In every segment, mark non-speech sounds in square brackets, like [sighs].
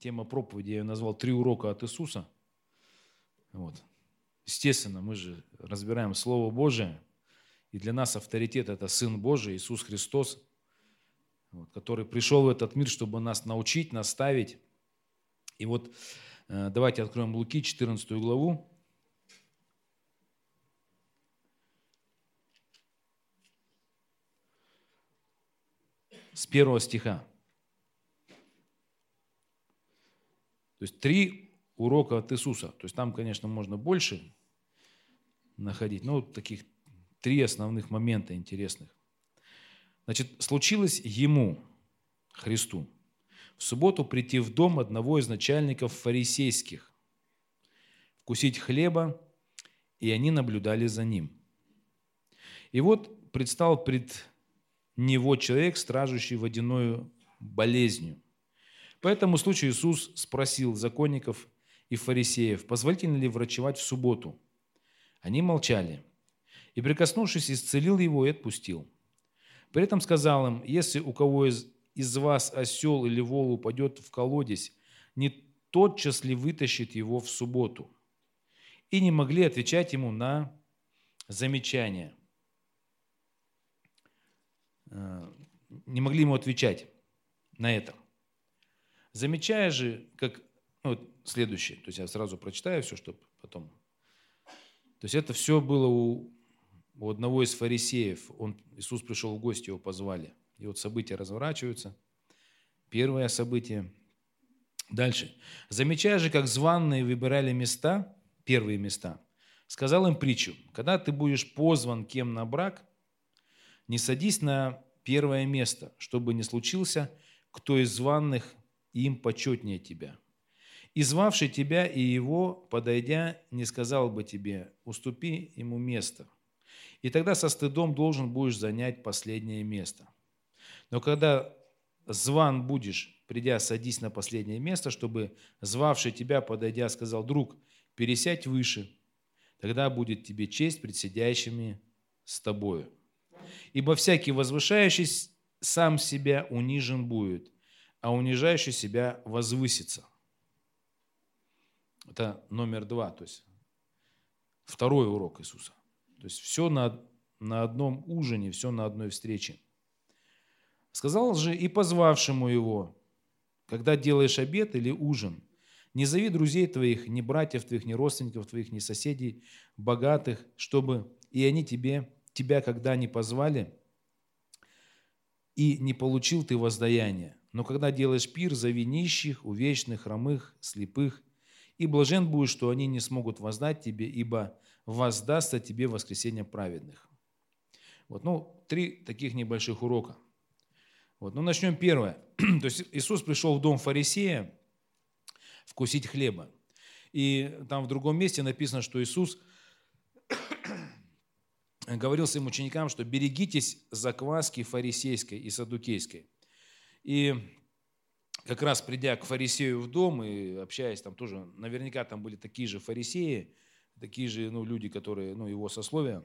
тема проповеди я ее назвал «Три урока от Иисуса». Вот. Естественно, мы же разбираем Слово Божие, и для нас авторитет – это Сын Божий, Иисус Христос, вот, который пришел в этот мир, чтобы нас научить, наставить. И вот э, давайте откроем Луки, 14 главу. С первого стиха. То есть три урока от Иисуса. То есть там, конечно, можно больше находить, но вот таких три основных момента интересных. Значит, случилось ему, Христу, в субботу прийти в дом одного из начальников фарисейских, вкусить хлеба, и они наблюдали за ним. И вот предстал пред него человек, стражущий водяною болезнью – по этому случаю Иисус спросил законников и фарисеев, позволительно ли врачевать в субботу. Они молчали. И, прикоснувшись, исцелил его и отпустил. При этом сказал им, если у кого из, из вас осел или вол упадет в колодец, не тотчас ли вытащит его в субботу? И не могли отвечать ему на замечания. Э, не могли ему отвечать на это. Замечая же, как ну, вот следующее, то есть я сразу прочитаю все, чтобы потом. То есть это все было у, у одного из фарисеев. Он, Иисус пришел в гости, его позвали. И вот события разворачиваются. Первое событие. Дальше. Замечая же, как званные выбирали места, первые места, сказал им притчу. Когда ты будешь позван кем на брак, не садись на первое место, чтобы не случился кто из званных им почетнее тебя. И звавший тебя и его, подойдя, не сказал бы тебе, уступи ему место. И тогда со стыдом должен будешь занять последнее место. Но когда зван будешь, придя, садись на последнее место, чтобы звавший тебя, подойдя, сказал, друг, пересядь выше, тогда будет тебе честь пред сидящими с тобою. Ибо всякий возвышающий сам себя унижен будет, а унижающий себя возвысится. Это номер два, то есть второй урок Иисуса. То есть все на, на одном ужине, все на одной встрече. Сказал же и позвавшему его, когда делаешь обед или ужин, не зови друзей твоих, ни братьев твоих, ни родственников твоих, ни соседей богатых, чтобы и они тебе, тебя когда не позвали, и не получил ты воздаяние. Но когда делаешь пир, зови нищих, увечных, хромых, слепых, и блажен будешь, что они не смогут воздать тебе, ибо воздастся тебе воскресение праведных. Вот, ну, три таких небольших урока. Вот, ну, начнем первое. [clears throat] То есть Иисус пришел в дом фарисея вкусить хлеба. И там в другом месте написано, что Иисус [clears throat] говорил своим ученикам, что берегитесь закваски фарисейской и садукейской. И как раз придя к фарисею в дом и общаясь там тоже, наверняка там были такие же фарисеи, такие же ну, люди, которые, ну, его сословия.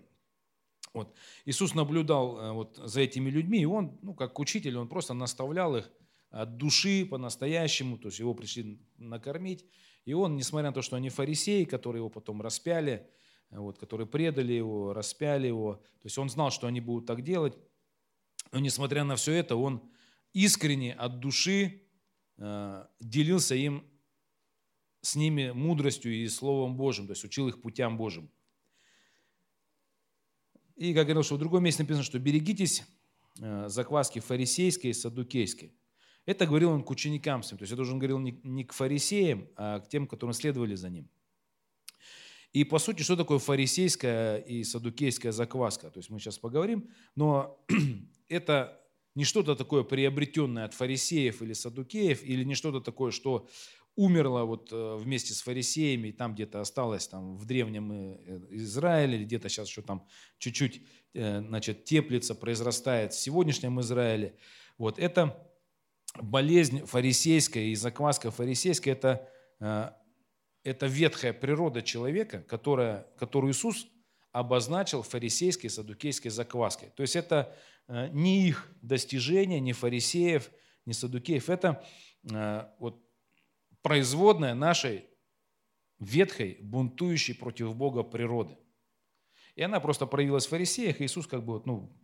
Вот. Иисус наблюдал э, вот за этими людьми, и он, ну, как учитель, он просто наставлял их от души по-настоящему, то есть его пришли накормить. И он, несмотря на то, что они фарисеи, которые его потом распяли, вот, которые предали его, распяли его, то есть он знал, что они будут так делать, но несмотря на все это, он искренне от души э, делился им с ними мудростью и Словом Божьим, то есть учил их путям Божьим. И, как говорил, что в другом месте написано, что берегитесь э, закваски фарисейской и садукейской. Это говорил он к ученикам своим, то есть это уже он говорил не к фарисеям, а к тем, которые следовали за ним. И по сути, что такое фарисейская и садукейская закваска? То есть мы сейчас поговорим, но [clears throat] это не что-то такое приобретенное от фарисеев или садукеев, или не что-то такое, что умерло вот э, вместе с фарисеями, и там где-то осталось там в древнем э, Израиле, или где-то сейчас еще там чуть-чуть э, значит, теплится, произрастает в сегодняшнем Израиле. Вот это болезнь фарисейская и закваска фарисейская, это, это ветхая природа человека, которая, которую Иисус обозначил фарисейской и садукейской закваской. То есть это Э, не их достижения, не фарисеев, не садукеев. Это э, вот производная нашей ветхой, бунтующей против Бога природы. И она просто проявилась в фарисеях, Иисус, как бы, ну,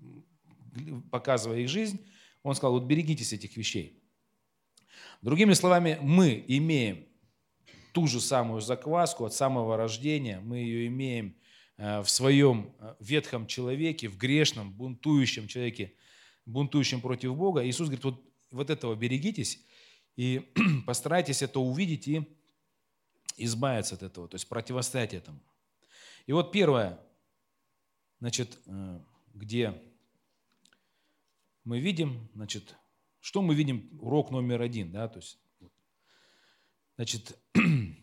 показывая их жизнь, он сказал, вот берегитесь этих вещей. Другими словами, мы имеем ту же самую закваску от самого рождения, мы ее имеем э, в своем э, ветхом человеке, в грешном, бунтующем человеке, бунтующем против Бога. Иисус говорит, вот, вот этого берегитесь и [clears throat] постарайтесь это увидеть и избавиться от этого, то есть противостоять этому. И вот первое, значит, э, где мы видим, значит, что мы видим, урок номер один, да, то есть, значит, [clears throat]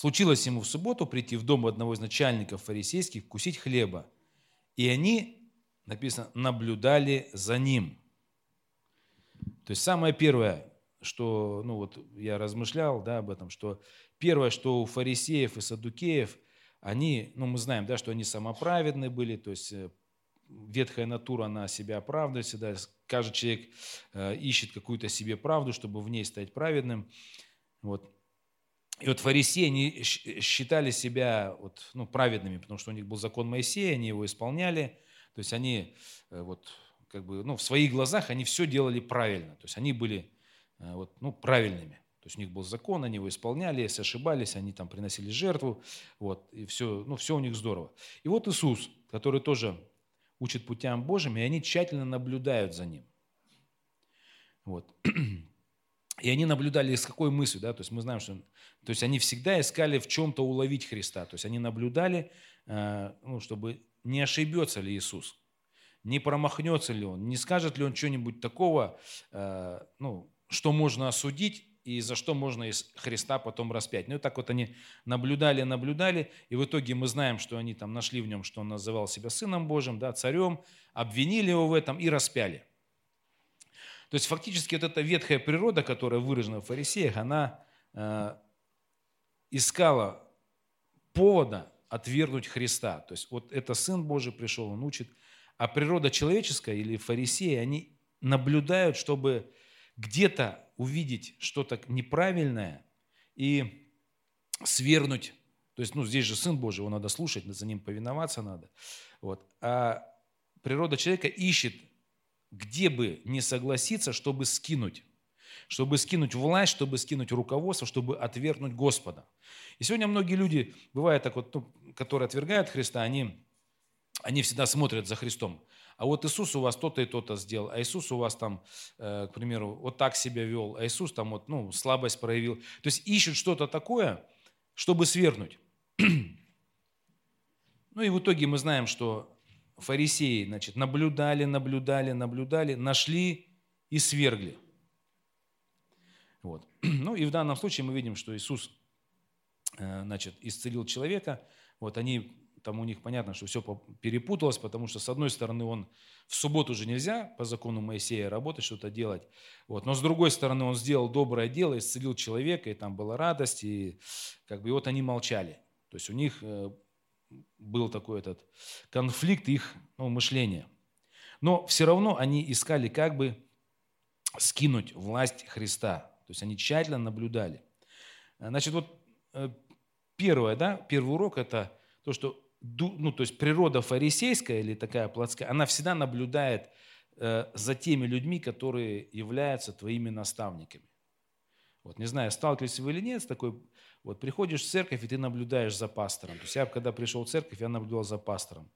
случилось ему в субботу прийти в дом одного из начальников фарисейских, вкусить хлеба, и они, написано, наблюдали за ним. То есть самое первое, что, ну вот я размышлял, да, об этом, что первое, что у фарисеев и садукеев, они, ну мы знаем, да, что они самоправедны были, то есть э, ветхая натура, она себя оправдывает всегда. Каждый человек э, ищет какую-то себе правду, чтобы в ней стать праведным. Вот. И вот фарисеи, они считали себя вот, ну, праведными, потому что у них был закон Моисея, они его исполняли. То есть они э, вот, как бы, ну, в своих глазах они все делали правильно. То есть они были э, вот, ну, правильными. То есть у них был закон, они его исполняли, если ошибались, они там приносили жертву, вот, и все, ну, все у них здорово. И вот Иисус, который тоже учат путям Божьим, и они тщательно наблюдают за ним. Вот. [clears throat] И они наблюдали с какой мыслью, да, то есть мы знаем, что, то есть они всегда искали в чем-то уловить Христа, то есть они наблюдали, э, ну, чтобы не ошибется ли Иисус, не промахнется ли Он, не скажет ли Он что-нибудь такого, э, ну, что можно осудить, и за что можно из Христа потом распять. Ну и так вот они наблюдали, наблюдали, и в итоге мы знаем, что они там нашли в нем, что он называл себя Сыном Божьим, да, царем, обвинили его в этом и распяли. То есть фактически вот эта ветхая природа, которая выражена в фарисеях, она э, искала повода отвергнуть Христа. То есть вот это Сын Божий пришел, он учит. А природа человеческая или фарисеи, они наблюдают, чтобы где-то увидеть что-то неправильное и свергнуть. То есть, ну, здесь же Сын Божий, его надо слушать, за ним повиноваться надо. Вот. А природа человека ищет, где бы не согласиться, чтобы скинуть. Чтобы скинуть власть, чтобы скинуть руководство, чтобы отвергнуть Господа. И сегодня многие люди, бывает так вот, ну, которые отвергают Христа, они, они всегда смотрят за Христом а вот Иисус у вас то-то и то-то сделал, а Иисус у вас там, э, к примеру, вот так себя вел, а Иисус там вот, ну, слабость проявил. То есть ищут что-то такое, чтобы свергнуть. [clears throat] Ну и в итоге мы знаем, что фарисеи, значит, наблюдали, наблюдали, наблюдали, нашли и свергли. Вот. [clears throat] Ну и в данном случае мы видим, что Иисус, э, значит, исцелил человека. Вот они там у них понятно, что все перепуталось, потому что, с одной стороны, он в субботу же нельзя по закону Моисея работать, что-то делать. Вот. Но с другой стороны, он сделал доброе дело, исцелил человека, и там была радость, и, как бы, и вот они молчали. То есть у них э, был такой этот конфликт их ну, мышления. Но все равно они искали как бы скинуть власть Христа. То есть они тщательно наблюдали. Значит, вот э, первое, да, первый урок – это то, что ну, то есть природа фарисейская или такая плотская, она всегда наблюдает э, за теми людьми, которые являются твоими наставниками. Вот, не знаю, сталкивались вы или нет с такой, вот приходишь в церковь, и ты наблюдаешь за пастором. То есть я, когда пришел в церковь, я наблюдал за пастором.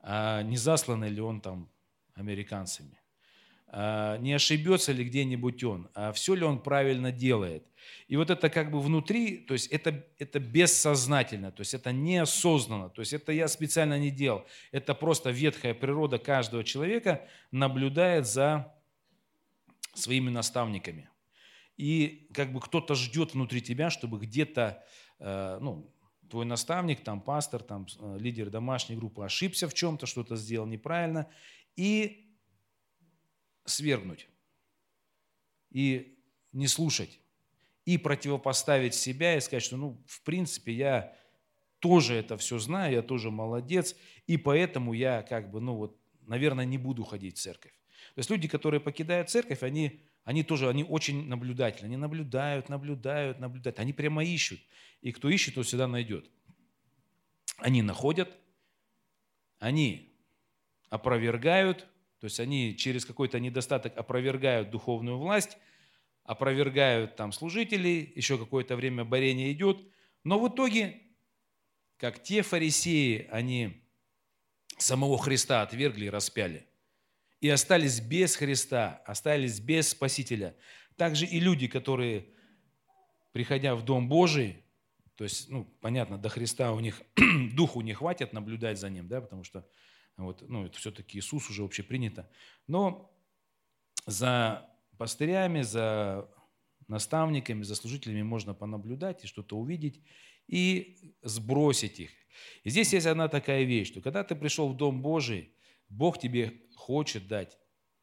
А не заслан ли он там американцами? А, не ошибется ли где-нибудь он, а все ли он правильно делает. И вот это как бы внутри, то есть это, это бессознательно, то есть это неосознанно, то есть это я специально не делал. Это просто ветхая природа каждого человека наблюдает за своими наставниками. И как бы кто-то ждет внутри тебя, чтобы где-то, э, ну, твой наставник, там пастор, там э, лидер домашней группы ошибся в чем-то, что-то сделал неправильно, и свергнуть и не слушать, и противопоставить себя и сказать, что, ну, в принципе, я тоже это все знаю, я тоже молодец, и поэтому я как бы, ну вот, наверное, не буду ходить в церковь. То есть люди, которые покидают церковь, они они тоже, они очень наблюдательны. Они наблюдают, наблюдают, наблюдают. Они прямо ищут. И кто ищет, тот всегда найдет. Они находят, они опровергают, то есть они через какой-то недостаток опровергают духовную власть, опровергают там служителей, еще какое-то время борение идет, но в итоге, как те фарисеи, они самого Христа отвергли и распяли, и остались без Христа, остались без Спасителя. Также и люди, которые, приходя в Дом Божий, то есть, ну, понятно, до Христа у них [clears throat] духу не хватит наблюдать за Ним, да, потому что вот, ну, это все-таки Иисус уже общепринято. Но за пастырями, за наставниками, за служителями можно понаблюдать и что-то увидеть, и сбросить их. И здесь есть одна такая вещь, что когда ты пришел в Дом Божий, Бог тебе хочет дать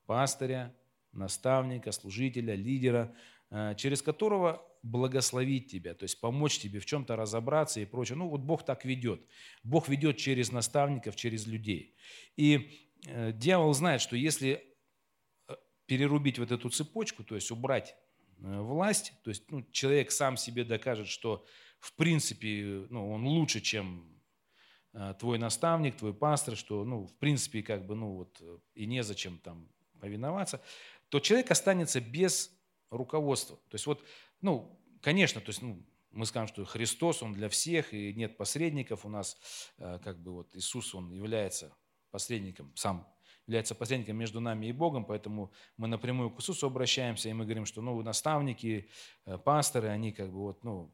пастыря, наставника, служителя, лидера, э, через которого благословить тебя, то есть помочь тебе в чем-то разобраться и прочее. Ну вот Бог так ведет. Бог ведет через наставников, через людей. И э, дьявол знает, что если э, перерубить вот эту цепочку, то есть убрать власть, то есть ну, человек сам себе докажет, что в принципе ну, он лучше, чем твой наставник, твой пастор, что ну, в принципе как бы ну вот и незачем там повиноваться, то человек останется без руководства. То есть вот ну, конечно, то есть, ну, мы скажем, что Христос, Он для всех, и нет посредников у нас, э, как бы вот Иисус, Он является посредником, сам является посредником между нами и Богом, поэтому мы напрямую к Иисусу обращаемся, и мы говорим, что ну, наставники, э, пасторы, они как бы вот, ну,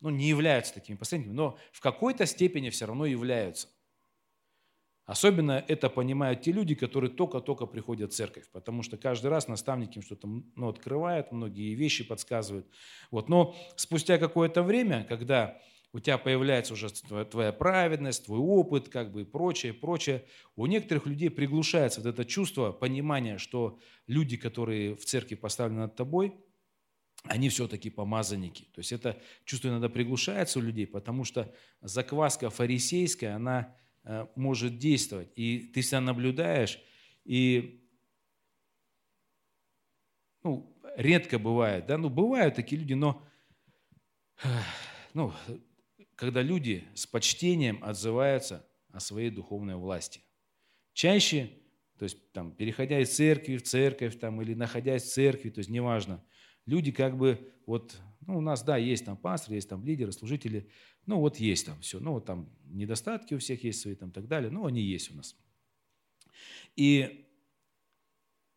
ну, не являются такими посредниками, но в какой-то степени все равно являются. Особенно это понимают те люди, которые только-только приходят в церковь, потому что каждый раз наставник им что-то ну, открывает, многие вещи подсказывают. Вот. Но спустя какое-то время, когда у тебя появляется уже твоя праведность, твой опыт, как бы и прочее, прочее, у некоторых людей приглушается вот это чувство, понимание, что люди, которые в церкви поставлены над тобой, они все-таки помазанники. То есть это чувство иногда приглушается у людей, потому что закваска фарисейская, она Э, может действовать. И ты себя наблюдаешь, и ну, редко бывает, да, ну, бывают такие люди, но [sighs] ну, когда люди с почтением отзываются о своей духовной власти. Чаще, то есть там, переходя из церкви в церковь там, или находясь в церкви, то есть неважно, люди как бы вот, ну, у нас, да, есть там пастор, есть там лидеры, служители, ну, вот есть там все. Ну, вот там недостатки у всех есть свои там так далее. Ну, они есть у нас. И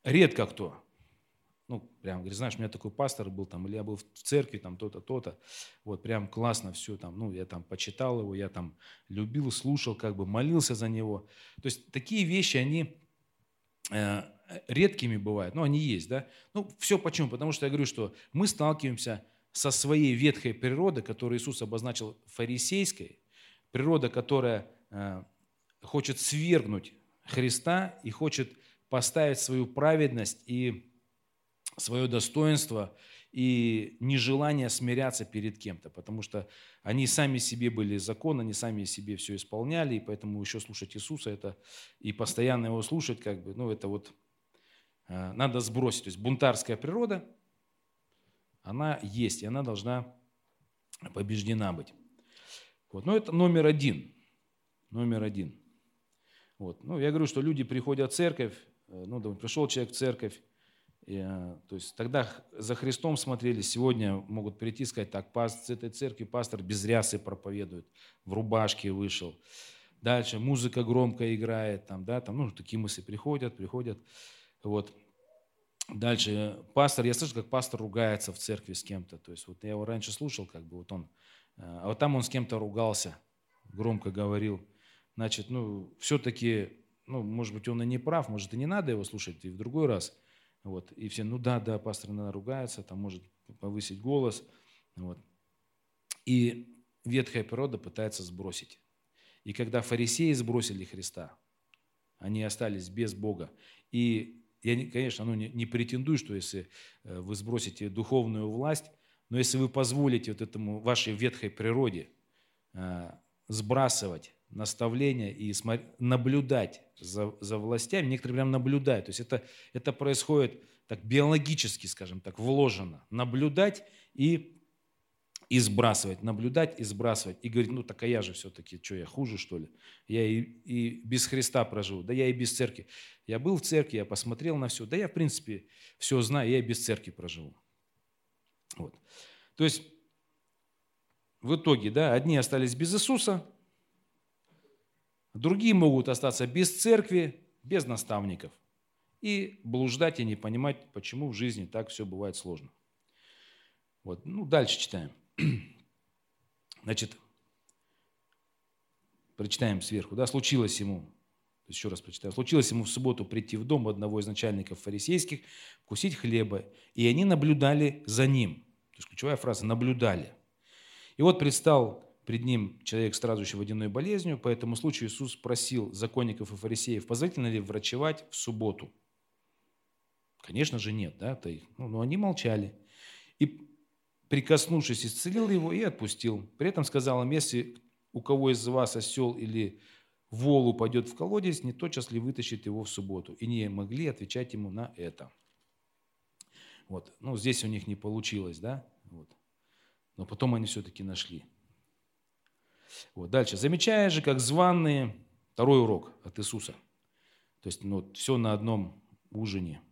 редко кто, ну, прям говорит, знаешь, у меня такой пастор был там, или я был в церкви, там, то-то, то-то, вот, прям классно все там, ну, я там почитал его, я там любил, слушал, как бы молился за него. То есть такие вещи, они э, редкими бывают, но они есть, да. Ну, все почему? Потому что я говорю, что мы сталкиваемся со своей ветхой природой, которую Иисус обозначил фарисейской, природа, которая э, хочет свергнуть Христа и хочет поставить свою праведность и свое достоинство и нежелание смиряться перед кем-то, потому что они сами себе были закон, они сами себе все исполняли, и поэтому еще слушать Иисуса это и постоянно его слушать, как бы, ну это вот надо сбросить. То есть бунтарская природа – она есть, и она должна побеждена быть. Вот. Но это номер один. Номер один. Вот. Ну, я говорю, что люди приходят в церковь, э, ну, да, пришел человек в церковь, и, э, то есть тогда за Христом смотрели, сегодня могут прийти и сказать, так, паст, с этой церкви пастор без рясы проповедует, в рубашке вышел. Дальше музыка громко играет, там, да, там, ну, такие мысли приходят, приходят. Вот. Дальше, пастор, я слышу, как пастор ругается в церкви с кем-то. То есть вот я его раньше слушал, как бы вот он, э, а вот там он с кем-то ругался, громко говорил. Значит, ну, все-таки, ну, может быть, он и не прав, может, и не надо его слушать, и в другой раз. Вот, и все, ну да, да, пастор иногда ругается, там может повысить голос. Вот. И ветхая природа пытается сбросить. И когда фарисеи сбросили Христа, они остались без Бога. И я, конечно, ну, не, не претендую, что если э, вы сбросите духовную власть, но если вы позволите вот этому вашей ветхой природе э, сбрасывать наставления и наблюдать за, за властями, некоторые прям наблюдают. То есть это, это происходит так биологически, скажем так, вложено. Наблюдать и и сбрасывать, наблюдать и сбрасывать. И говорить, ну так а я же все-таки, что я хуже, что ли? Я и, и без Христа проживу, да я и без церкви. Я был в церкви, я посмотрел на все, да я в принципе все знаю, я и без церкви проживу. Вот. То есть в итоге, да, одни остались без Иисуса, другие могут остаться без церкви, без наставников и блуждать и не понимать, почему в жизни так все бывает сложно. Вот. Ну, дальше читаем. [clears throat] Значит, прочитаем сверху, да, случилось ему, еще раз прочитаю, случилось ему в субботу прийти в дом одного из начальников фарисейских, вкусить хлеба, и они наблюдали за ним. То есть ключевая фраза «наблюдали». И вот предстал пред ним человек, страдающий водяной болезнью. По этому случаю Иисус спросил законников и фарисеев, позволительно ли врачевать в субботу? Конечно же нет, да, ну, но они молчали. И прикоснувшись, исцелил его и отпустил. При этом сказал им, если у кого из вас осел или вол упадет в колодец, не тотчас ли вытащит его в субботу. И не могли отвечать ему на это. Вот. Ну, здесь у них не получилось, да? Вот. Но потом они все-таки нашли. Вот. Дальше. Замечая же, как званные, второй урок от Иисуса. То есть ну, все на одном ужине –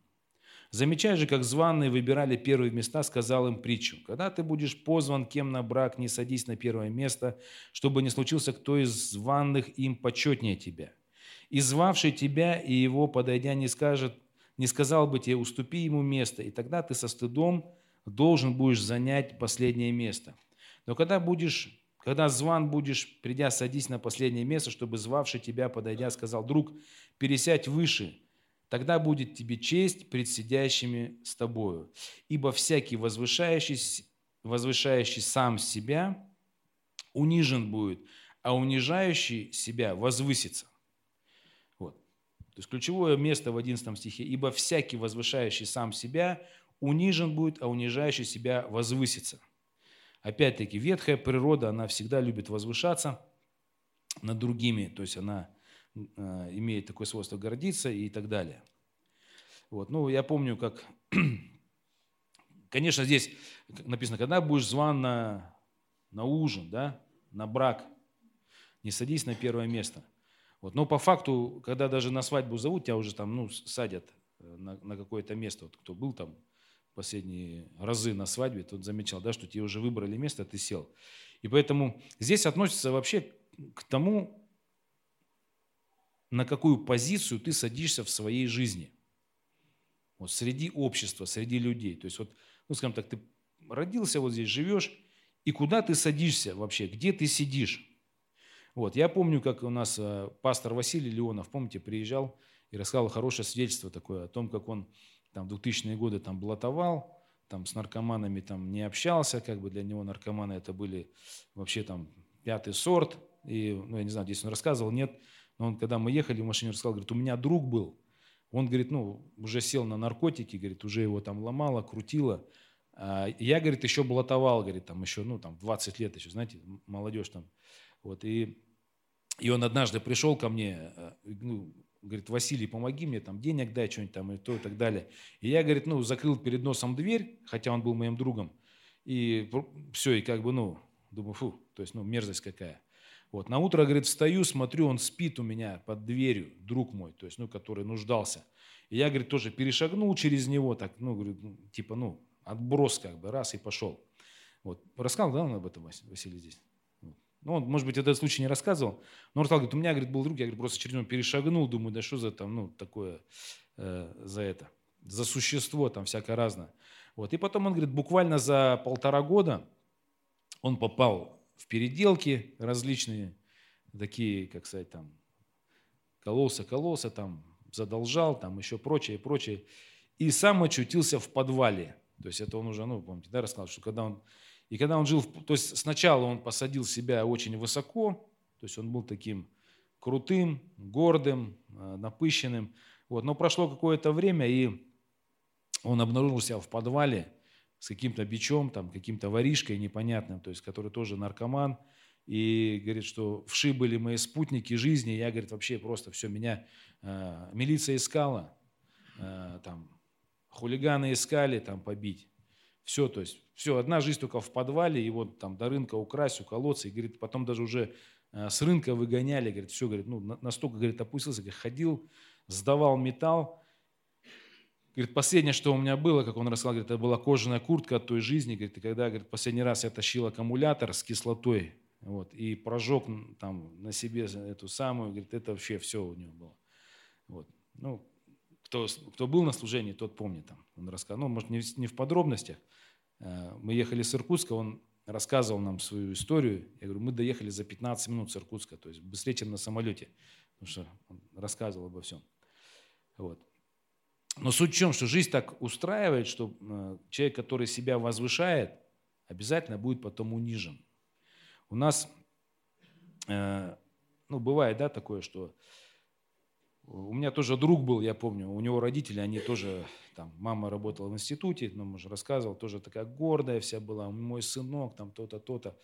Замечая же, как званые выбирали первые места, сказал им притчу. Когда ты будешь позван кем на брак, не садись на первое место, чтобы не случился кто из званных им почетнее тебя. И звавший тебя и его, подойдя, не скажет, не сказал бы тебе, уступи ему место, и тогда ты со стыдом должен будешь занять последнее место. Но когда будешь, когда зван будешь, придя, садись на последнее место, чтобы звавший тебя, подойдя, сказал, друг, пересядь выше, Тогда будет тебе честь пред сидящими с тобою. Ибо всякий возвышающий, возвышающий сам себя унижен будет, а унижающий себя возвысится. Вот. То есть ключевое место в 11 стихе. Ибо всякий возвышающий сам себя унижен будет, а унижающий себя возвысится. Опять-таки, ветхая природа, она всегда любит возвышаться над другими, то есть она имеет такое свойство гордиться и так далее. Вот. Ну, я помню, как, [clears throat] конечно, здесь написано, когда будешь зван на, на ужин, да, на брак, не садись на первое место. Вот. Но по факту, когда даже на свадьбу зовут, тебя уже там, ну, садят э, на, на какое-то место. Вот кто был там последние разы на свадьбе, тот замечал, да, что тебе уже выбрали место, ты сел. И поэтому здесь относится вообще к тому, на какую позицию ты садишься в своей жизни. Вот среди общества, среди людей. То есть вот, ну, скажем так, ты родился вот здесь, живешь, и куда ты садишься вообще, где ты сидишь. Вот, я помню, как у нас э, пастор Василий Леонов, помните, приезжал и рассказал хорошее свидетельство такое о том, как он там в 2000-е годы там блатовал, там с наркоманами там не общался, как бы для него наркоманы это были вообще там пятый сорт, и, ну, я не знаю, здесь он рассказывал, нет, но он, когда мы ехали в машине, рассказал, говорит, у меня друг был, он, говорит, ну, уже сел на наркотики, говорит, уже его там ломало, крутило. А я, говорит, еще блатовал, говорит, там еще, ну, там, 20 лет еще, знаете, молодежь там. Вот, и, и он однажды пришел ко мне, э, ну, говорит, Василий, помоги мне, там, денег дай, что-нибудь там, и то, и так далее. И я, говорит, ну, закрыл перед носом дверь, хотя он был моим другом, и все, и как бы, ну, думаю, фу, то есть, ну, мерзость какая. Вот. На утро, говорит, встаю, смотрю, он спит у меня под дверью, друг мой, то есть, ну, который нуждался. И я, говорит, тоже перешагнул через него, так, ну, говорю, ну, типа, ну, отброс как бы, раз и пошел. Вот. Рассказал, да, он об этом, Василий, здесь? Ну, он, может быть, этот случай не рассказывал, но он сказал, говорит, у меня, говорит, был друг, я, говорит, просто через перешагнул, думаю, да что за там, ну, такое, э, за это, за существо там всякое разное. Вот. И потом он, говорит, буквально за полтора года он попал в переделки различные, такие, как сказать, там, кололся, кололся, там, задолжал, там, еще прочее, прочее. И сам очутился в подвале. То есть это он уже, ну, помните, да, рассказал, что когда он, и когда он жил, в, то есть сначала он посадил себя очень высоко, то есть он был таким крутым, гордым, э, напыщенным. Вот. Но прошло какое-то время, и он обнаружил себя в подвале, с каким-то бичом, там, каким-то воришкой непонятным, то есть, который тоже наркоман, и говорит, что вши были мои спутники жизни, я, говорит, вообще просто все, меня э, милиция искала, э, там, хулиганы искали там побить. Все, то есть, все, одна жизнь только в подвале, вот там до рынка украсть, уколоться, и, говорит, потом даже уже э, с рынка выгоняли, говорит, все, говорит, ну, настолько, говорит, опустился, говорит, ходил, сдавал металл, Говорит, последнее, что у меня было, как он рассказал, говорит, это была кожаная куртка от той жизни. Говорит, и когда говорит, последний раз я тащил аккумулятор с кислотой вот, и прожег там на себе эту самую, говорит, это вообще все у него было. Вот. Ну, кто, кто был на служении, тот помнит. Там, он рассказал, ну, может, не, не в подробностях. Э, мы ехали с Иркутска, он рассказывал нам свою историю. Я говорю, мы доехали за 15 минут с Иркутска, то есть быстрее, чем на самолете, потому что он рассказывал обо всем. Вот. Но суть в чем, что жизнь так устраивает, что э, человек, который себя возвышает, обязательно будет потом унижен. У нас, э, ну, бывает, да, такое, что у меня тоже друг был, я помню, у него родители, они тоже, там, мама работала в институте, ну, уже рассказывал, тоже такая гордая вся была, мой сынок, там, то-то, то-то.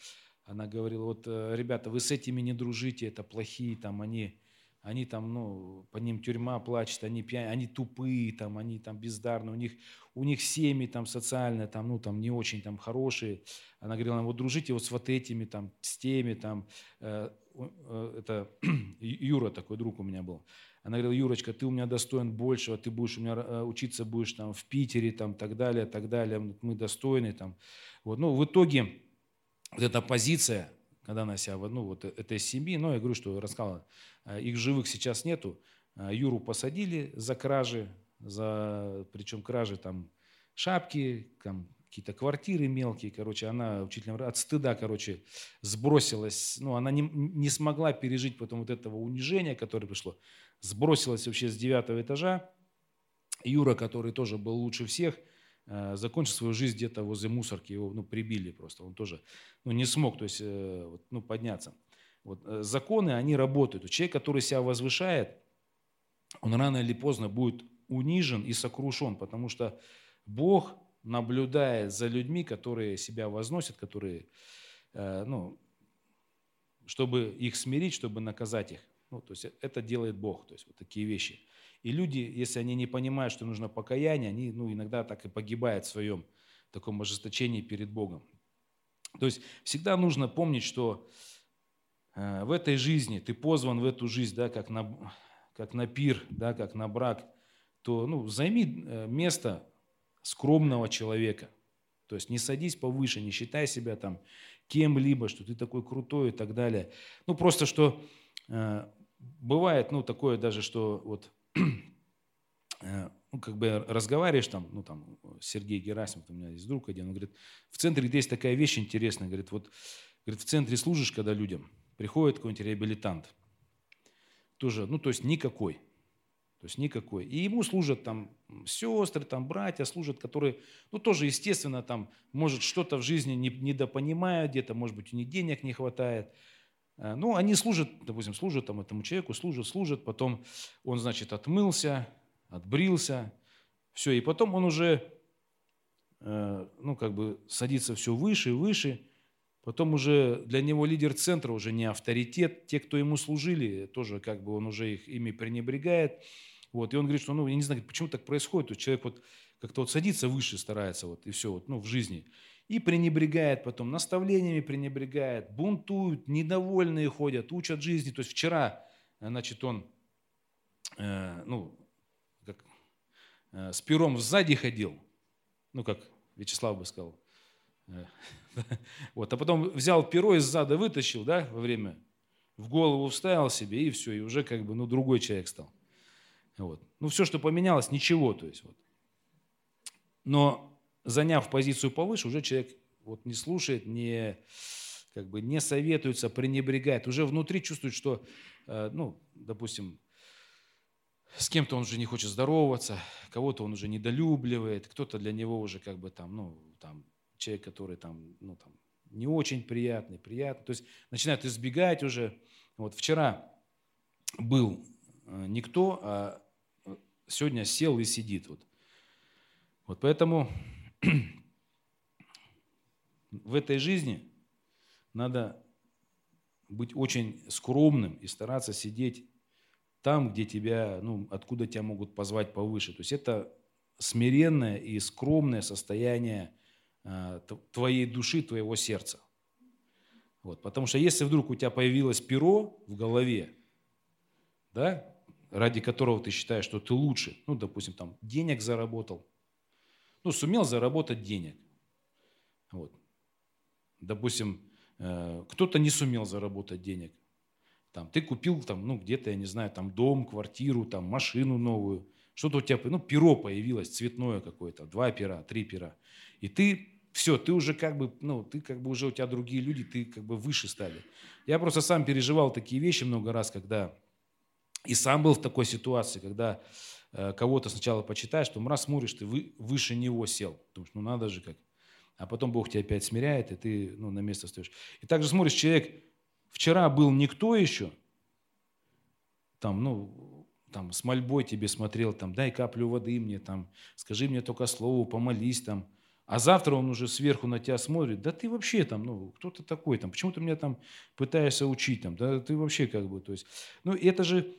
Она говорила, вот, э, ребята, вы с этими не дружите, это плохие, там, они они там, ну, по ним тюрьма плачет, они пьяные, они тупые, там, они там бездарные, у них, у них семьи там социальные, там, ну, там не очень там хорошие. Она говорила, вот дружите вот с вот этими, там, с теми, там, э, э, это [clears throat] Юра такой друг у меня был. Она говорила, Юрочка, ты у меня достоин большего, ты будешь у меня э, учиться будешь там в Питере, там, так далее, так далее, мы достойны, там. Вот, ну, в итоге вот эта позиция, когда она себя, ну, вот этой семьи, ну, я говорю, что рассказала, э, их живых сейчас нету. Э, Юру посадили за кражи, за, причем кражи там шапки, там какие-то квартиры мелкие, короче, она учителем от стыда, короче, сбросилась, ну, она не, не смогла пережить потом вот этого унижения, которое пришло, сбросилась вообще с девятого этажа. Юра, который тоже был лучше всех – Э, закончил свою жизнь где-то возле мусорки, его ну, прибили просто, он тоже ну, не смог то есть, э, ну, подняться. Вот, э, законы, они работают. Человек, который себя возвышает, он рано или поздно будет унижен и сокрушен, потому что Бог наблюдает за людьми, которые себя возносят, которые, ну, чтобы их смирить, чтобы наказать их. Ну, то есть это делает Бог, то есть вот такие вещи. И люди, если они не понимают, что нужно покаяние, они ну, иногда так и погибают в своем таком ожесточении перед Богом. То есть всегда нужно помнить, что э, в этой жизни ты позван в эту жизнь, да, как, на, как на пир, да, как на брак, то ну, займи э, место скромного человека. То есть не садись повыше, не считай себя там кем-либо, что ты такой крутой и так далее. Ну просто что э, бывает, ну такое даже, что вот [clears throat] Э, ну, как бы разговариваешь там, ну, там, Сергей Герасимов, у меня есть друг один, он говорит, в центре есть такая вещь интересная, говорит, вот, говорит, в центре служишь, когда людям, приходит какой-нибудь реабилитант, тоже, ну, то есть никакой, то есть никакой. И ему служат там сестры, там братья служат, которые, ну, тоже, естественно, там, может, что-то в жизни не, недопонимают где-то, может быть, у них денег не хватает, ну, они служат, допустим, служат там этому человеку, служат, служат, потом он, значит, отмылся, отбрился, все, и потом он уже, э, ну, как бы садится все выше и выше, потом уже для него лидер центра уже не авторитет, те, кто ему служили, тоже как бы он уже их ими пренебрегает, вот, и он говорит, что, ну, я не знаю, почему так происходит, то человек вот как-то вот садится выше, старается, вот, и все, вот, ну, в жизни, и пренебрегает потом, наставлениями пренебрегает, бунтуют, недовольные ходят, учат жизни, то есть вчера, значит, он, э, ну, Э, с пером сзади ходил, ну, как Вячеслав бы сказал. Э, [laughs] вот, а потом взял перо из зада, вытащил, да, во время, в голову вставил себе, и все, и уже как бы, ну, другой человек стал. Вот. Ну, все, что поменялось, ничего, то есть, вот. Но заняв позицию повыше, уже человек вот не слушает, не, как бы не советуется, пренебрегает. Уже внутри чувствует, что, э, ну, допустим, с кем-то он уже не хочет здороваться, кого-то он уже недолюбливает, кто-то для него уже как бы там, ну, там, человек, который там, ну, там, не очень приятный, приятный, то есть начинает избегать уже. Вот вчера был э, никто, а э, сегодня сел и сидит. Вот, вот поэтому в этой жизни надо быть очень скромным и стараться сидеть там, где тебя, ну, откуда тебя могут позвать повыше. То есть это смиренное и скромное состояние э, твоей души, твоего сердца. Вот, потому что если вдруг у тебя появилось перо в голове, да, ради которого ты считаешь, что ты лучше, ну, допустим, там, денег заработал, ну, сумел заработать денег. Вот. Допустим, э, кто-то не сумел заработать денег. Там, ты купил там, ну, где-то, я не знаю, там, дом, квартиру, там, машину новую. Что-то у тебя, ну, перо появилось, цветное какое-то, два пера, три пера. И ты, все, ты уже как бы, ну, ты как бы уже, у тебя другие люди, ты как бы выше стали. Я просто сам переживал такие вещи много раз, когда и сам был в такой ситуации, когда кого-то сначала почитаешь, потом раз смотришь, ты вы, выше него сел. Думаешь, ну надо же как. А потом Бог тебя опять смиряет, и ты ну, на место стоишь. И также смотришь, человек вчера был никто еще, там, ну, там, с мольбой тебе смотрел, там, дай каплю воды мне, там, скажи мне только слово, помолись, там. А завтра он уже сверху на тебя смотрит, да ты вообще там, ну, кто ты такой, там, почему ты меня там пытаешься учить, там, да ты вообще как бы, то есть, ну, это же,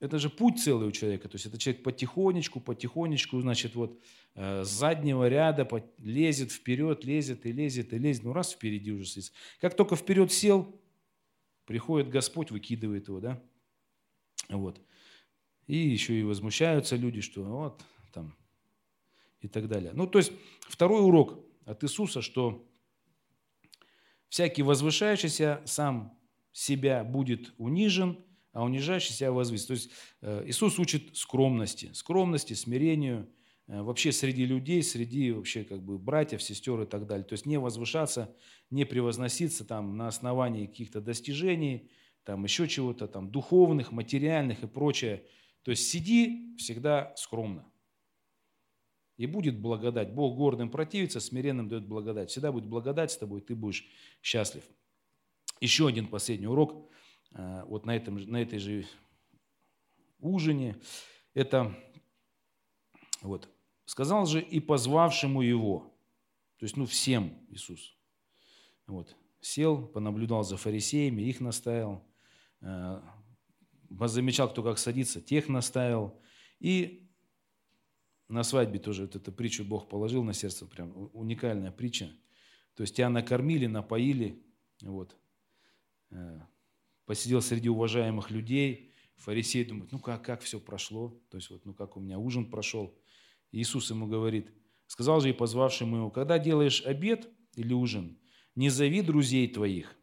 это же путь целый у человека, то есть это человек потихонечку, потихонечку, значит, вот э, с заднего ряда лезет вперед, лезет и лезет и лезет, ну, раз впереди уже сидит. Как только вперед сел, приходит Господь, выкидывает его, да, вот. И еще и возмущаются люди, что вот там и так далее. Ну, то есть второй урок от Иисуса, что всякий возвышающийся сам себя будет унижен, а унижающий себя возвысит. То есть э, Иисус учит скромности, скромности, смирению, э, вообще среди людей, среди вообще как бы братьев, сестер и так далее. То есть не возвышаться, не превозноситься там на основании каких-то достижений, там еще чего-то там духовных, материальных и прочее. То есть сиди всегда скромно. И будет благодать. Бог гордым противится, смиренным дает благодать. Всегда будет благодать с тобой, ты будешь счастлив. Еще один последний урок вот на, этом, на этой же ужине. Это вот. Сказал же и позвавшему его, то есть ну всем Иисус. Вот. Сел, понаблюдал за фарисеями, их наставил, э, замечал, кто как садится, тех наставил. И на свадьбе тоже вот эту притчу Бог положил на сердце, прям уникальная притча. То есть тебя накормили, напоили, вот. Посидел среди уважаемых людей, фарисей думает, ну как, как все прошло, то есть вот, ну как у меня ужин прошел. Иисус ему говорит, сказал же и позвавшему его, когда делаешь обед или ужин, не зови друзей твоих,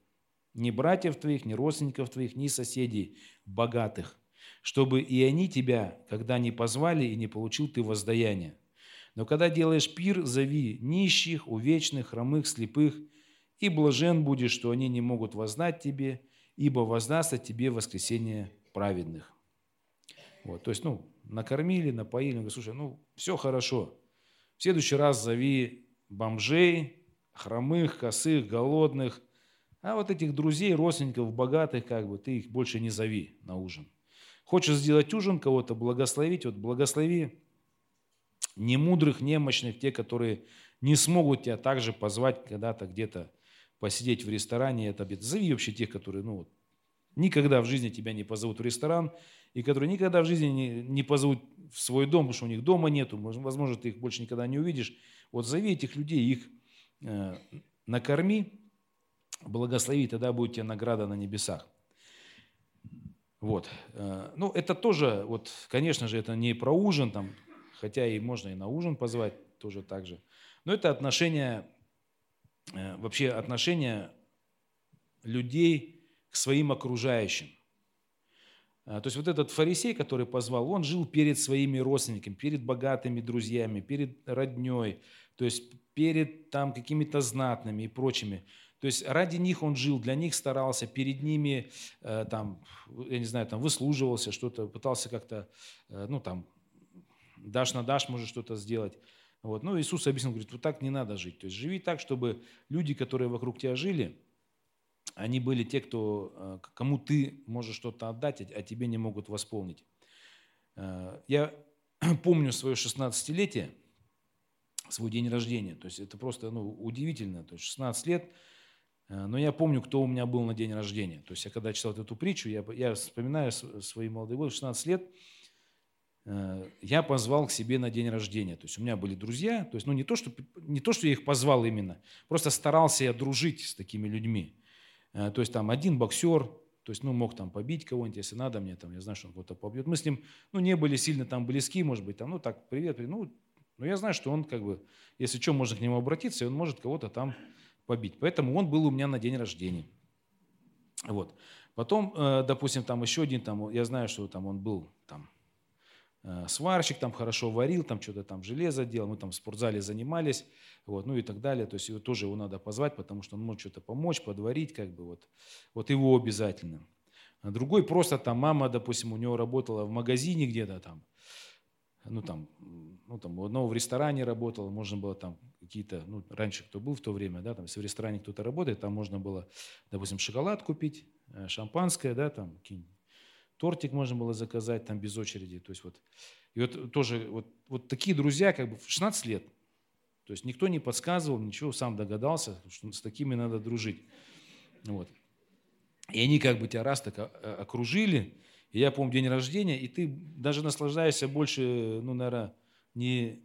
ни братьев твоих, ни родственников твоих, ни соседей богатых, чтобы и они тебя, когда не позвали и не получил ты воздаяние. Но когда делаешь пир, зови нищих, увечных, хромых, слепых, и блажен будешь, что они не могут вознать тебе, ибо воздастся тебе воскресение праведных. Вот, то есть, ну, накормили, напоили, говорю, слушай, ну, все хорошо. В следующий раз зови бомжей, хромых, косых, голодных – а вот этих друзей, родственников, богатых, как бы, ты их больше не зови на ужин. Хочешь сделать ужин, кого-то благословить, вот благослови не мудрых, немощных, те, которые не смогут тебя также позвать когда-то где-то посидеть в ресторане, это обед. Зови вообще тех, которые, ну, вот, никогда в жизни тебя не позовут в ресторан, и которые никогда в жизни не, не позовут в свой дом, потому что у них дома нету, возможно, ты их больше никогда не увидишь. Вот зови этих людей, их э, накорми, благослови, тогда будет тебе награда на небесах. Вот. Э, ну, это тоже, вот, конечно же, это не про ужин, там, хотя и можно и на ужин позвать, тоже так же. Но это отношение, вообще отношение людей к своим окружающим. Э, то есть вот этот фарисей, который позвал, он жил перед своими родственниками, перед богатыми друзьями, перед родней, то есть перед там какими-то знатными и прочими. То есть ради них он жил, для них старался, перед ними, э, там, я не знаю, там, выслуживался что-то, пытался как-то, э, ну, там, дашь на дашь может что-то сделать. Вот. Ну, Иисус объяснил, говорит, вот так не надо жить. То есть живи так, чтобы люди, которые вокруг тебя жили, они были те, кто, э, кому ты можешь что-то отдать, а тебе не могут восполнить. Я [clears throat] помню свое 16-летие, свой день рождения. То есть это просто ну, удивительно. То есть 16 лет – Э, но я помню, кто у меня был на день рождения. То есть я когда читал эту притчу, я, я вспоминаю свои молодые годы, 16 лет. Э, я позвал к себе на день рождения. То есть у меня были друзья, то есть ну, не, то, что, не то, что я их позвал именно, просто старался я дружить с такими людьми. Э, то есть там один боксер, то есть, ну, мог там побить кого-нибудь, если надо мне, там, я знаю, что он кого-то побьет. Мы с ним, ну, не были сильно там близки, может быть, там, ну, так, привет, привет. Ну, но я знаю, что он, как бы, если что, можно к нему обратиться, и он может кого-то там побить. Поэтому он был у меня на день рождения. Вот. Потом, э, допустим, там еще один, там, я знаю, что там он был там, сварщик, там хорошо варил, там что-то там железо делал, мы там в спортзале занимались, вот, ну и так далее. То есть его тоже его надо позвать, потому что он может что-то помочь, подварить, как бы вот. Вот его обязательно. А другой просто там мама, допустим, у него работала в магазине где-то там, ну там, ну там у одного в ресторане работала, можно было там какие-то, ну раньше кто был в то время, да, там если в ресторане кто-то работает, там можно было, допустим, шоколад купить, э, шампанское, да, там тортик можно было заказать там без очереди, то есть вот, и вот тоже вот, вот такие друзья как бы в 16 лет, то есть никто не подсказывал, ничего, сам догадался, что с такими надо дружить, вот. И они как бы тебя раз так окружили, и я помню день рождения, и ты даже наслаждаешься больше, ну, наверное, не,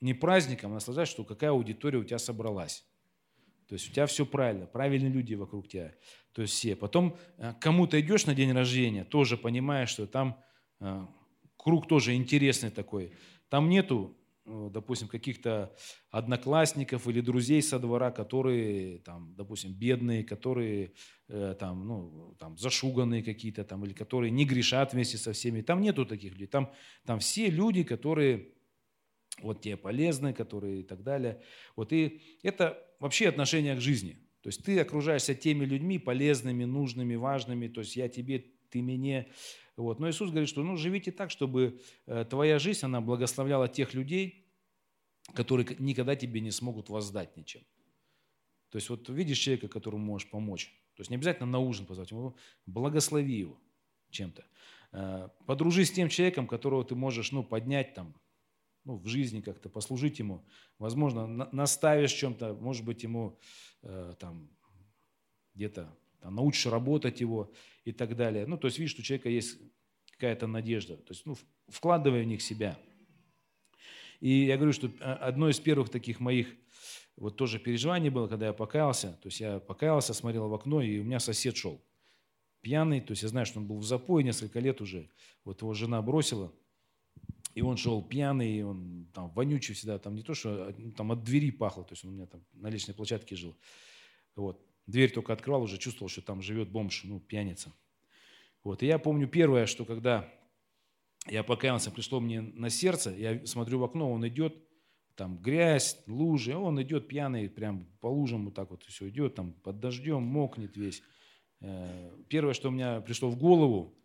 не праздником, а наслаждаешься, что какая аудитория у тебя собралась. То есть у тебя все правильно, правильные люди вокруг тебя. То есть все. Потом э, кому-то идешь на день рождения, тоже понимаешь, что там э, круг тоже интересный такой. Там нету Э, допустим, каких-то одноклассников или друзей со двора, которые, там, допустим, бедные, которые там, ну, там, зашуганные какие-то, там, или которые не грешат вместе со всеми. Там нету таких людей. Там, там все люди, которые вот тебе полезны, которые и так далее. Вот и это вообще отношение к жизни. То есть ты окружаешься теми людьми полезными, нужными, важными. То есть я тебе, ты мне. Вот. Но Иисус говорит, что ну, живите так, чтобы э, твоя жизнь, она благословляла тех людей, которые никогда тебе не смогут воздать ничем. То есть вот видишь человека, которому можешь помочь. То есть не обязательно на ужин позвать благослови его чем-то. Э, подружись с тем человеком, которого ты можешь ну, поднять там, ну, в жизни как-то, послужить ему. Возможно, наставишь чем-то, может быть, ему э, там где-то там, научишь работать его и так далее. Ну, то есть видишь, что у человека есть какая-то надежда. То есть, ну, вкладывай в них себя. И я говорю, что а, одно из первых таких моих вот тоже переживаний было, когда я покаялся. То есть я покаялся, смотрел в окно, и у меня сосед шел пьяный. То есть я знаю, что он был в запое несколько лет уже. Вот его жена бросила. И он шел пьяный, он там вонючий всегда, там не то, что а, ну, там от двери пахло, то есть он у меня там на личной площадке жил. Вот. Дверь только открывал, уже чувствовал, что там живет бомж, ну, пьяница. Вот. И я помню первое, что когда я покаялся, пришло мне на сердце, я смотрю в окно, он идет, там грязь, лужи, он идет пьяный, прям по лужам вот так вот все идет, там под дождем, мокнет весь. Э, первое, что у меня пришло в голову,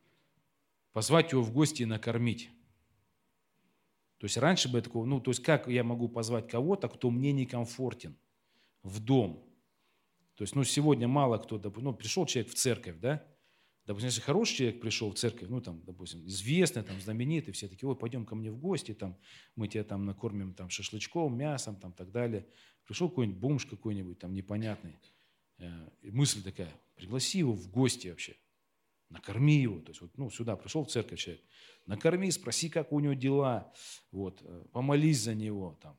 позвать его в гости и накормить. То есть раньше бы такого, ну, то есть как я могу позвать кого-то, кто мне некомфортен в дом, то есть, ну, сегодня мало кто, ну, пришел человек в церковь, да, допустим, если хороший человек пришел в церковь, ну, там, допустим, известный, там, знаменитый, все такие, ой, пойдем ко мне в гости, там, мы тебя там накормим там шашлычком, мясом, там, так далее. Пришел какой-нибудь бомж какой-нибудь там непонятный. Э, мысль такая, пригласи его в гости вообще, накорми его. То есть, вот, ну, сюда пришел в церковь человек, накорми, спроси, как у него дела, вот, э, помолись за него, там,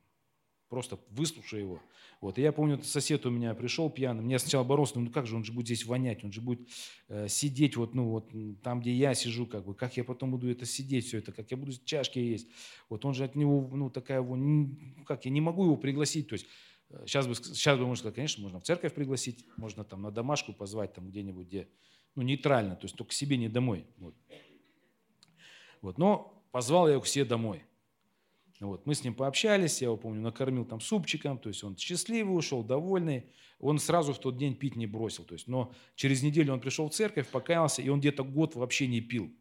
просто выслушай его. Вот. И я помню, сосед у меня пришел пьяный, мне сначала боролся, ну как же, он же будет здесь вонять, он же будет э, сидеть вот, ну, вот там, где я сижу, как бы, как я потом буду это сидеть, все это, как я буду чашки есть. Вот он же от него, ну, такая вот, как, я не могу его пригласить, то есть сейчас э, бы, сейчас бы можно сказать, конечно, можно в церковь пригласить, можно там на домашку позвать, там где-нибудь, где, ну, нейтрально, то есть только к себе, не домой. Вот. Вот. Но позвал я его к себе домой. Вот. Мы с ним пообщались, я его, помню, накормил там супчиком, то есть он счастливый ушел, довольный. Он сразу в тот день пить не бросил. То есть, но через неделю он пришел в церковь, покаялся, и он где-то год вообще не пил.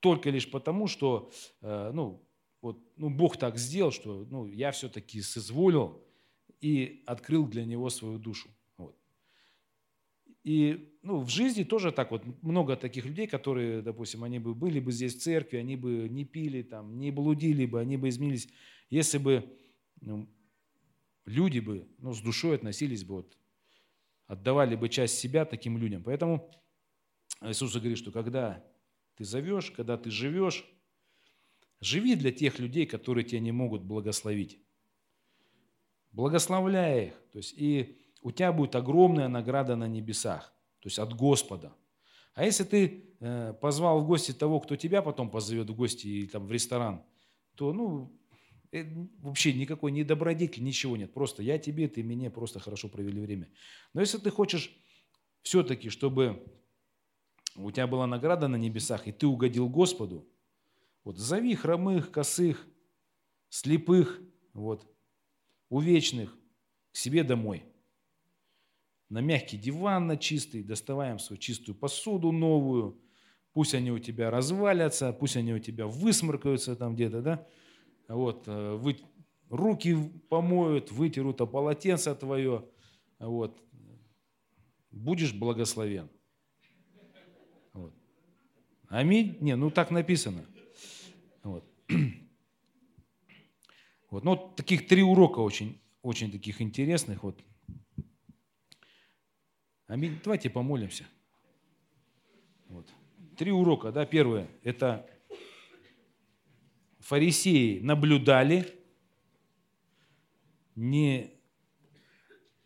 Только лишь потому, что э, ну, вот, ну, Бог так сделал, что ну, я все-таки соизволил и открыл для него свою душу. И ну, в жизни тоже так вот много таких людей, которые, допустим, они бы были бы здесь в церкви, они бы не пили, там, не блудили бы, они бы изменились, если бы ну, люди бы ну, с душой относились бы, вот, отдавали бы часть себя таким людям. Поэтому Иисус говорит, что когда ты зовешь, когда ты живешь, Живи для тех людей, которые тебя не могут благословить. Благословляй их. То есть и у тебя будет огромная награда на небесах, то есть от Господа. А если ты э, позвал в гости того, кто тебя потом позовет в гости и там в ресторан, то ну э, вообще никакой ни добродетели, ничего нет. Просто я тебе, ты мне просто хорошо провели время. Но если ты хочешь все-таки, чтобы у тебя была награда на небесах, и ты угодил Господу, вот зови хромых, косых, слепых, вот, увечных к себе домой – на мягкий диван, на чистый, доставаем свою чистую посуду новую, пусть они у тебя развалятся, пусть они у тебя высморкаются там где-то, да, вот, э, вы, руки помоют, вытерут, а полотенце твое, вот, будешь благословен. Вот. Аминь? Не, ну так написано. Вот. [clears throat] Вот. Ну, таких три урока очень, очень таких интересных. Вот Аминь. Давайте помолимся. Вот. Три урока. Да? Первое – это фарисеи наблюдали, не,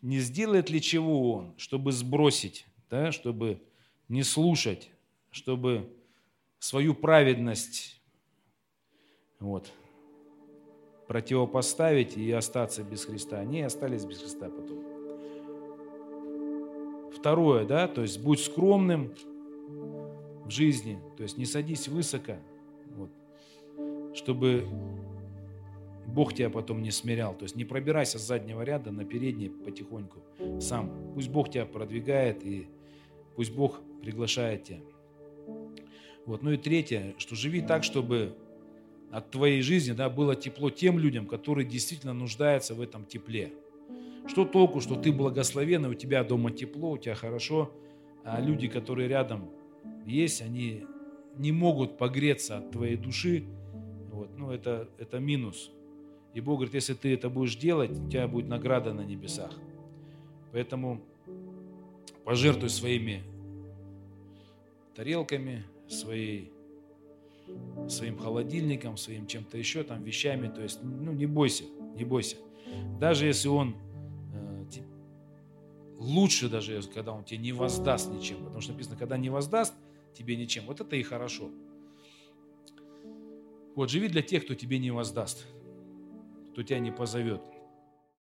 не сделает ли чего он, чтобы сбросить, да? чтобы не слушать, чтобы свою праведность вот, противопоставить и остаться без Христа. Они остались без Христа потом. Второе, да, то есть будь скромным в жизни, то есть не садись высоко, вот, чтобы Бог тебя потом не смирял. То есть не пробирайся с заднего ряда на передний потихоньку сам. Пусть Бог тебя продвигает и пусть Бог приглашает тебя. Вот. Ну и третье, что живи так, чтобы от твоей жизни да, было тепло тем людям, которые действительно нуждаются в этом тепле. Что толку, что ты благословенный, у тебя дома тепло, у тебя хорошо, а люди, которые рядом есть, они не могут погреться от твоей души. Вот, ну, это, это минус. И Бог говорит, если ты это будешь делать, у тебя будет награда на небесах. Поэтому пожертвуй своими тарелками, своей, своим холодильником, своим чем-то еще, там, вещами. То есть, ну, не бойся, не бойся. Даже если он лучше даже, когда он тебе не воздаст ничем. Потому что написано, когда не воздаст тебе ничем, вот это и хорошо. Вот, живи для тех, кто тебе не воздаст, кто тебя не позовет.